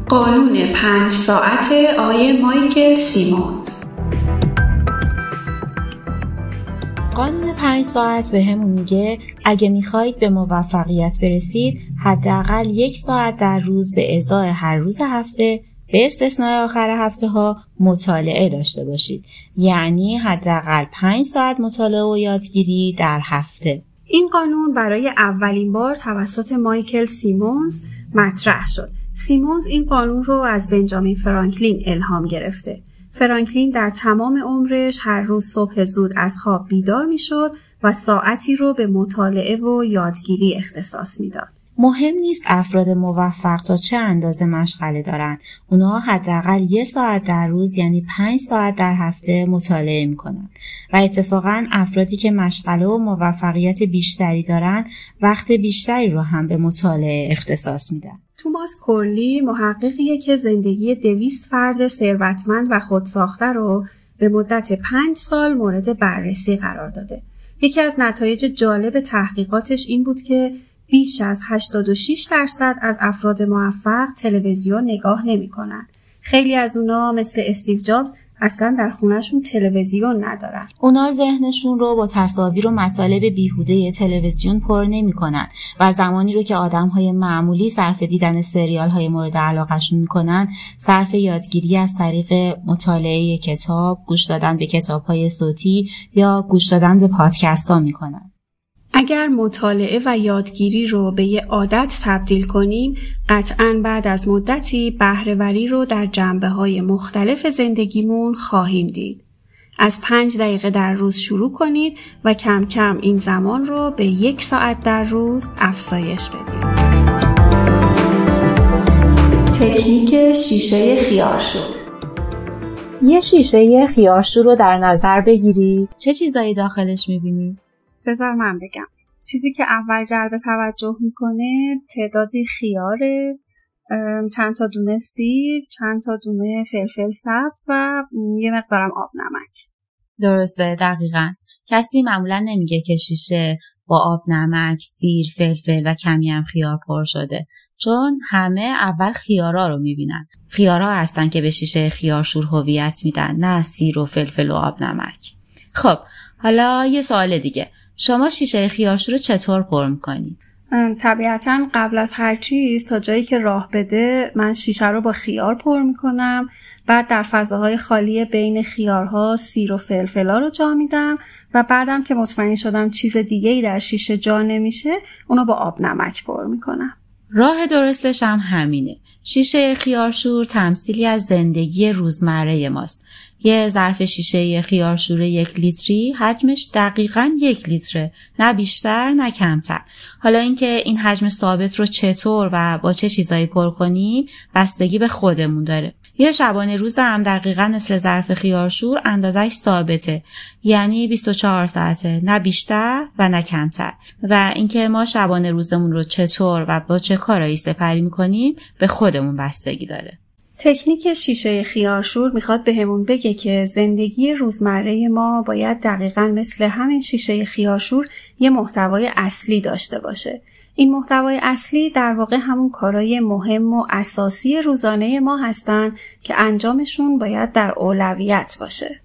قانون پنج ساعت آیه مایکل سیمون قانون پنج ساعت به همون میگه اگه می‌خواهید به موفقیت برسید حداقل یک ساعت در روز به ازای هر روز هفته به استثنای آخر هفته ها مطالعه داشته باشید. یعنی حداقل پنج ساعت مطالعه و یادگیری در هفته. این قانون برای اولین بار توسط مایکل سیمونز مطرح شد. سیمونز این قانون رو از بنجامین فرانکلین الهام گرفته. فرانکلین در تمام عمرش هر روز صبح زود از خواب بیدار می‌شد و ساعتی رو به مطالعه و یادگیری اختصاص می‌داد. مهم نیست افراد موفق تا چه اندازه مشغله دارن. اونا حداقل یه ساعت در روز یعنی پنج ساعت در هفته مطالعه می‌کنن. و اتفاقا افرادی که مشغله و موفقیت بیشتری دارن وقت بیشتری رو هم به مطالعه اختصاص میدن. توماس کورلی محققیه که زندگی دویست فرد ثروتمند و خودساخته رو به مدت پنج سال مورد بررسی قرار داده. یکی از نتایج جالب تحقیقاتش این بود که بیش از 86 درصد از افراد موفق تلویزیون نگاه نمی‌کنن. خیلی از اونا مثل استیو جابز اصلا در خونهشون تلویزیون ندارن. اونا ذهنشون رو با تصاویر و مطالب بیهوده تلویزیون پر نمی‌کنن و زمانی رو که آدم های معمولی صرف دیدن سریال های مورد علاقهشون می‌کنن صرف یادگیری از طریق مطالعه کتاب گوش دادن به کتاب های صوتی یا گوش دادن به پادکست ها می‌کنن. اگر مطالعه و یادگیری رو به یه عادت تبدیل کنیم قطعا بعد از مدتی بهرهوری رو در جنبه های مختلف زندگیمون خواهیم دید. از پنج دقیقه در روز شروع کنید و کم کم این زمان رو به یک ساعت در روز افزایش بدید. تکنیک شیشه خیارشور یه شیشه خیارشور رو در نظر بگیرید چه چیزایی داخلش می‌بینید؟ بذار من بگم. چیزی که اول جلب توجه می‌کنه تعدادی خیاره چند تا دونه سیر چند تا دونه فلفل سبز و یه مقدارم آب نمک. درسته دقیقا. کسی معمولا نمیگه که شیشه با آب نمک سیر فلفل و کمی هم خیار پر شده. چون همه اول خیارا رو می‌بینن. خیارا هستن که به شیشه خیارشور هویت میدن نه سیر و فلفل و آب نمک. خب حالا یه سوال دیگه. شما شیشه خیارشور رو چطور پر می‌کنید؟ طبیعتا قبل از هر چیز تا جایی که راه بده من شیشه رو با خیار پر می‌کنم. بعد در فضاهای خالی بین خیارها سیر و فلفلا رو جا میدم و بعدم که مطمئن شدم چیز دیگه ای در شیشه جا نمیشه اونو با آب نمک پر می‌کنم. راه درستش هم همینه. شیشه خیارشور تمثیلی از زندگی روزمره ماست. یه ظرف شیشه خیارشور یک لیتری حجمش دقیقا یک لیتره. نه بیشتر نه کمتر. حالا اینکه این حجم ثابت رو چطور و با چه چیزایی پر کنیم بستگی به خودمون داره. یه شبانه روز هم دقیقا مثل ظرف خیارشور اندازش ثابته. یعنی 24 ساعته. نه بیشتر و نه کمتر. و اینکه ما شبانه روزمون رو چطور و با چه کارایی سپری می‌کنیم به خودمون بستگی داره. تکنیک شیشه خیارشور می‌خواد بهمون به بگه که زندگی روزمره ما باید دقیقا مثل همین شیشه خیارشور یه محتوای اصلی داشته باشه. این محتوای اصلی در واقع همون کارای مهم و اساسی روزانه ما هستن که انجامشون باید در اولویت باشه.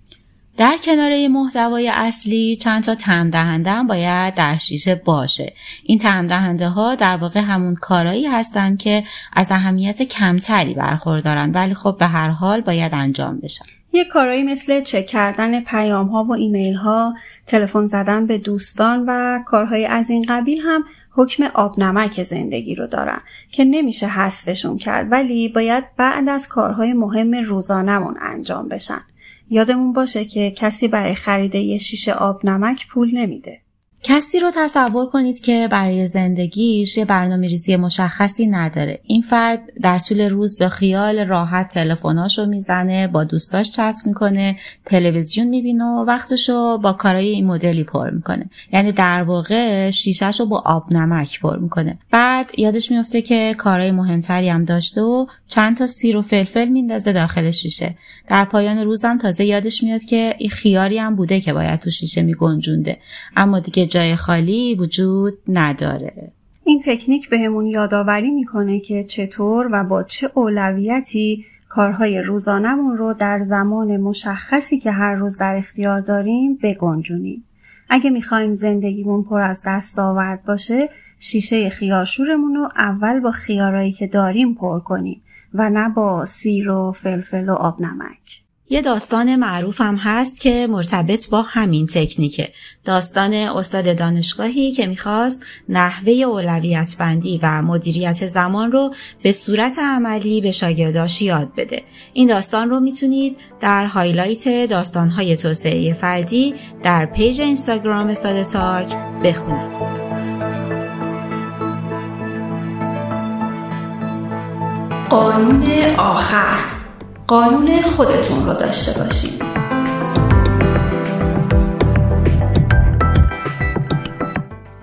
در کنار محتوای اصلی چند تا تم دهنده هم باید در شیشه باشه این تم دهنده ها در واقع همون کارایی هستند که از اهمیت کمتری برخوردارن ولی خب به هر حال باید انجام بشن یه کارایی مثل چک کردن پیام ها و ایمیل ها، تلفن زدن به دوستان و کارهای از این قبیل هم حکم آب نمک زندگی رو دارن که نمیشه حذفشون کرد ولی باید بعد از کارهای مهم روزانمون انجام بشن. یادمون باشه که کسی برای خرید یه شیشه آب نمک پول نمیده. کسی رو تصور کنید که برای زندگیش یه برنامه ریزی مشخصی نداره. این فرد در طول روز به خیال راحت تلفناشو می‌زنه، با دوستاش چت می‌کنه، تلویزیون می‌بینه و وقتشو با کارای این مدلی پر می‌کنه. یعنی در واقع شیشهش رو با آب نمک پر می‌کنه. بعد یادش میفته که کارهای مهمتری هم داشته و چند تا سیر و فلفل میندازه داخل شیشه. در پایان روزم تازه یادش میاد که این خیاری هم بوده که باید تو شیشه میگنجونده. اما دیگه جای خالی وجود نداره این تکنیک بهمون یادآوری می‌کنه که چطور و با چه اولویتی کارهای روزانمون رو در زمان مشخصی که هر روز در اختیار داریم بگنجونیم. اگه می‌خوایم زندگیمون پر از دستاورد باشه شیشه خیارشورمون رو اول با خیارایی که داریم پر کنیم و نه با سیر و فلفل و آب نمک. یه داستان معروف هم هست که مرتبط با همین تکنیکه. داستان استاد دانشگاهی که می‌خواست نحوه اولویت بندی و مدیریت زمان رو به صورت عملی به شاگرداش یاد بده. این داستان رو می‌تونید در highlight داستانهای توسعه فردی در پیج اینستاگرام استاد تاک بخونید. قانون آخر قانون خودتون رو داشته باشید.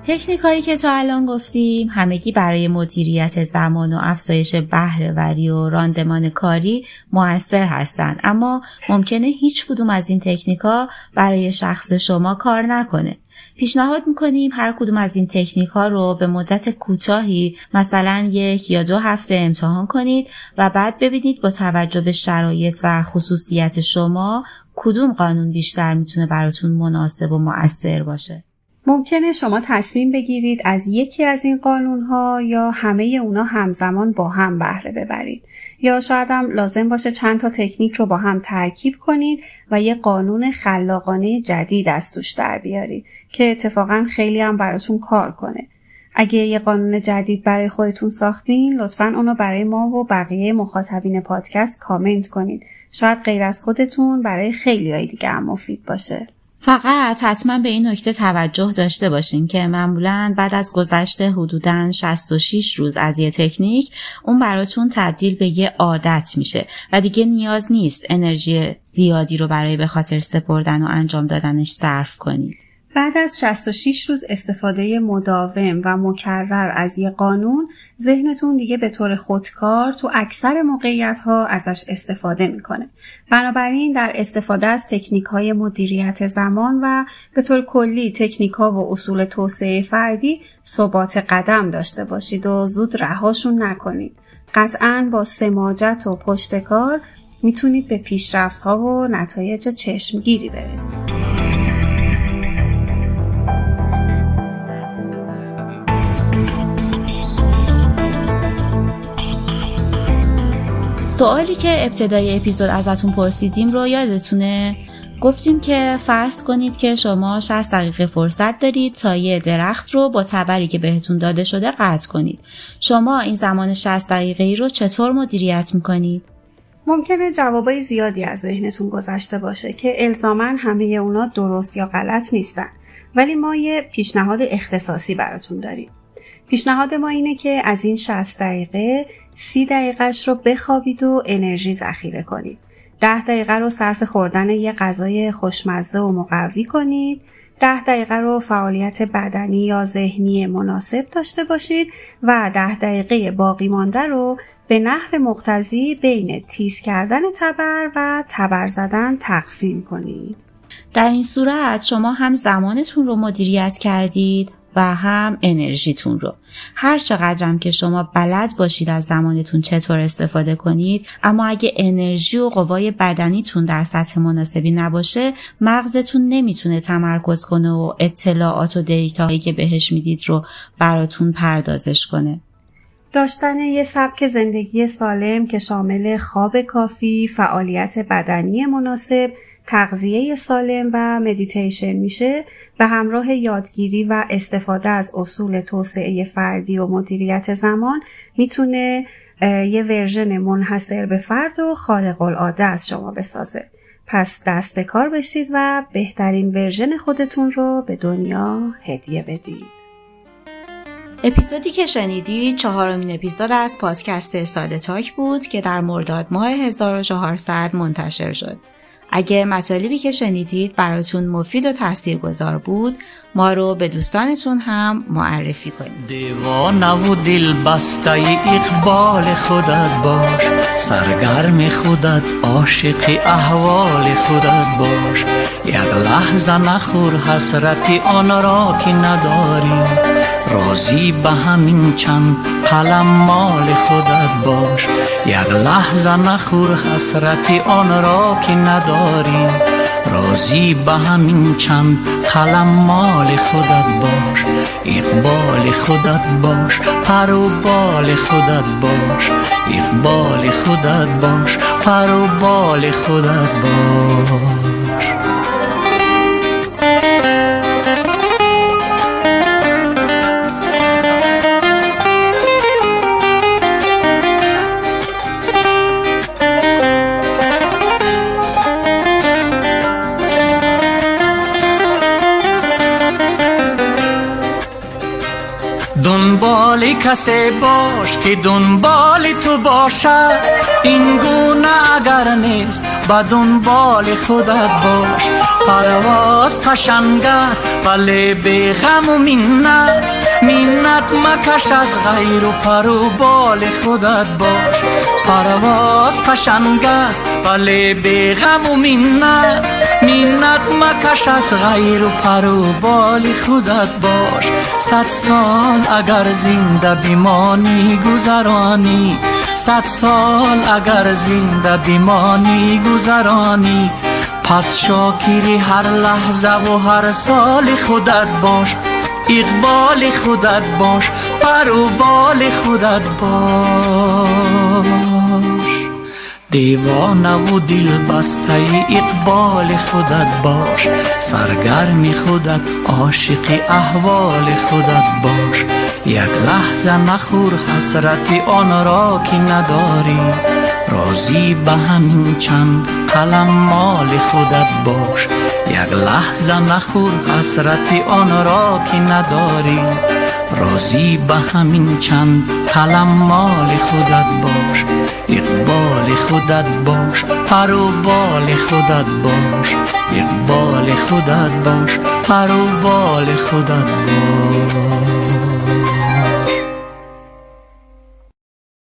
تکنیک هایی که تا الان گفتیم همگی برای مدیریت زمان و افزایش بهرهوری و راندمان کاری موثر هستند اما ممکنه هیچ کدوم از این تکنیک ها برای شخص شما کار نکنه. پیشنهاد می‌کنیم هر کدوم از این تکنیک ها رو به مدت کوتاهی مثلا یک یا دو هفته امتحان کنید و بعد ببینید با توجه به شرایط و خصوصیت شما کدوم قانون بیشتر می‌تونه براتون مناسب و مؤثر باشه. ممکنه شما تصمیم بگیرید از یکی از این قانون ها یا همه اونا همزمان با هم بهره ببرید. یا شاید هم لازم باشه چند تا تکنیک رو با هم ترکیب کنید و یه قانون خلاقانه جدید از توش در بیارید که اتفاقا خیلی هم براتون کار کنه. اگه یه قانون جدید برای خودتون ساختین لطفا اونو برای ما و بقیه مخاطبین پادکست کامنت کنید. شاید غیر از خودتون برای خیلی دیگه هم مفید باشه. فقط حتما به این نکته توجه داشته باشین که معمولا بعد از گذشته حدودا 66 روز از یه تکنیک اون براتون تبدیل به یه عادت میشه و دیگه نیاز نیست انرژی زیادی رو برای به خاطر سپردن و انجام دادنش صرف کنید. بعد از 66 روز استفاده مداوم و مکرر از یه قانون ذهنتون دیگه به طور خودکار تو اکثر موقعیت ها ازش استفاده می‌کنه. بنابراین در استفاده از تکنیک های مدیریت زمان و به طور کلی تکنیک ها و اصول توسعه فردی ثبات قدم داشته باشید و زود رهاشون نکنید. قطعا با سماجت و پشتکار می‌تونید به پیشرفت ها و نتایج چشمگیری برسید. سوالی که ابتدای اپیزود ازتون پرسیدیم رو یادتونه گفتیم که فرض کنید که شما 60 دقیقه فرصت دارید تا یه درخت رو با تبری که بهتون داده شده قطع کنید. شما این زمان 60 دقیقه رو چطور مدیریت می‌کنید؟ ممکنه جوابای زیادی از ذهنتون گذشته باشه که الزاما همه اونا درست یا غلط نیستن. ولی ما یه پیشنهاد اختصاصی براتون داریم. پیشنهاد ما اینه که از این 60 دقیقه سی دقیقهش رو بخوابید و انرژی ذخیره کنید. ده دقیقه رو صرف خوردن یه غذای خوشمزه و مقوی کنید. ده دقیقه رو فعالیت بدنی یا ذهنی مناسب داشته باشید و ده دقیقه باقی مانده رو به نحو مقتضی بین تیز کردن تبر و تبر زدن تقسیم کنید. در این صورت شما هم زمانتون رو مدیریت کردید و هم انرژیتون رو. هر چقدرم که شما بلد باشید از زمانتون چطور استفاده کنید اما اگه انرژی و قوای بدنیتون در سطح مناسبی نباشه مغزتون نمی‌تونه تمرکز کنه و اطلاعات و دیتاهایی که بهش می‌دید رو براتون پردازش کنه. داشتن یه سبک زندگی سالم که شامل خواب کافی، فعالیت بدنی مناسب، تغذیه سالم و مدیتیشن میشه به همراه یادگیری و استفاده از اصول توسعه فردی و مدیریت زمان می‌تونه یه version منحصر به فرد و خارق العاده از شما بسازه. پس دست به کار بشید و بهترین version خودتون رو به دنیا هدیه بدید. اپیزودی که شنیدی چهارمین اپیزود از پادکست ساده تاک بود که در مرداد ماه 1400 منتشر شد. اگه مطالبی که شنیدید براتون مفید و تاثیرگذار بود ما رو به دوستانتون هم معرفی کنید. دیوانه و دل بسته اقبال خودت باش سرگرم خودت عاشق احوال خودت باش. یک لحظه نخور حسرت آن را که نداری. راضی به همین چند قلم مال خودت باش. یک لحظه نخور حسرت آن را که نداری. راضی به همین چند قلم مال خودت باش. اقبال خودت باش پر و بال خودت باش. اقبال خودت باش پر و بال خودت باش. دنبال کسی باش که دنبال تو باشد. این گونه اگر نیست با دنبال خودت باش. پرواز قشنگ است ولی به غم و منت. منت مکش از غیر و پر و بال خودت باش. پرواز قشنگ است ولی به غم و منت. منت مکش از غیر و پر و بال خودت باش. صد سال اگر زنده بیمانی گذرانی. صد سال اگر زنده بیمانی گذرانی. پس شاکری هر لحظه و هر سال خودت باش. اقبال خودت باش پر و بال خودت باش. دیوانه و دل بسته اقبال خودت باش سرگرم خودت عاشق احوال خودت باش. یک لحظه نخور حسرت آن را که نداری. راضی به همین چند قلم مال خودت باش. یک لحظه نخور حسرت آن را که نداری. راضی به همین چند قلم مال خودت باش اقبال خودت باش پر و بال خودت باش اقبال خودت باش پر و بال خودت باش.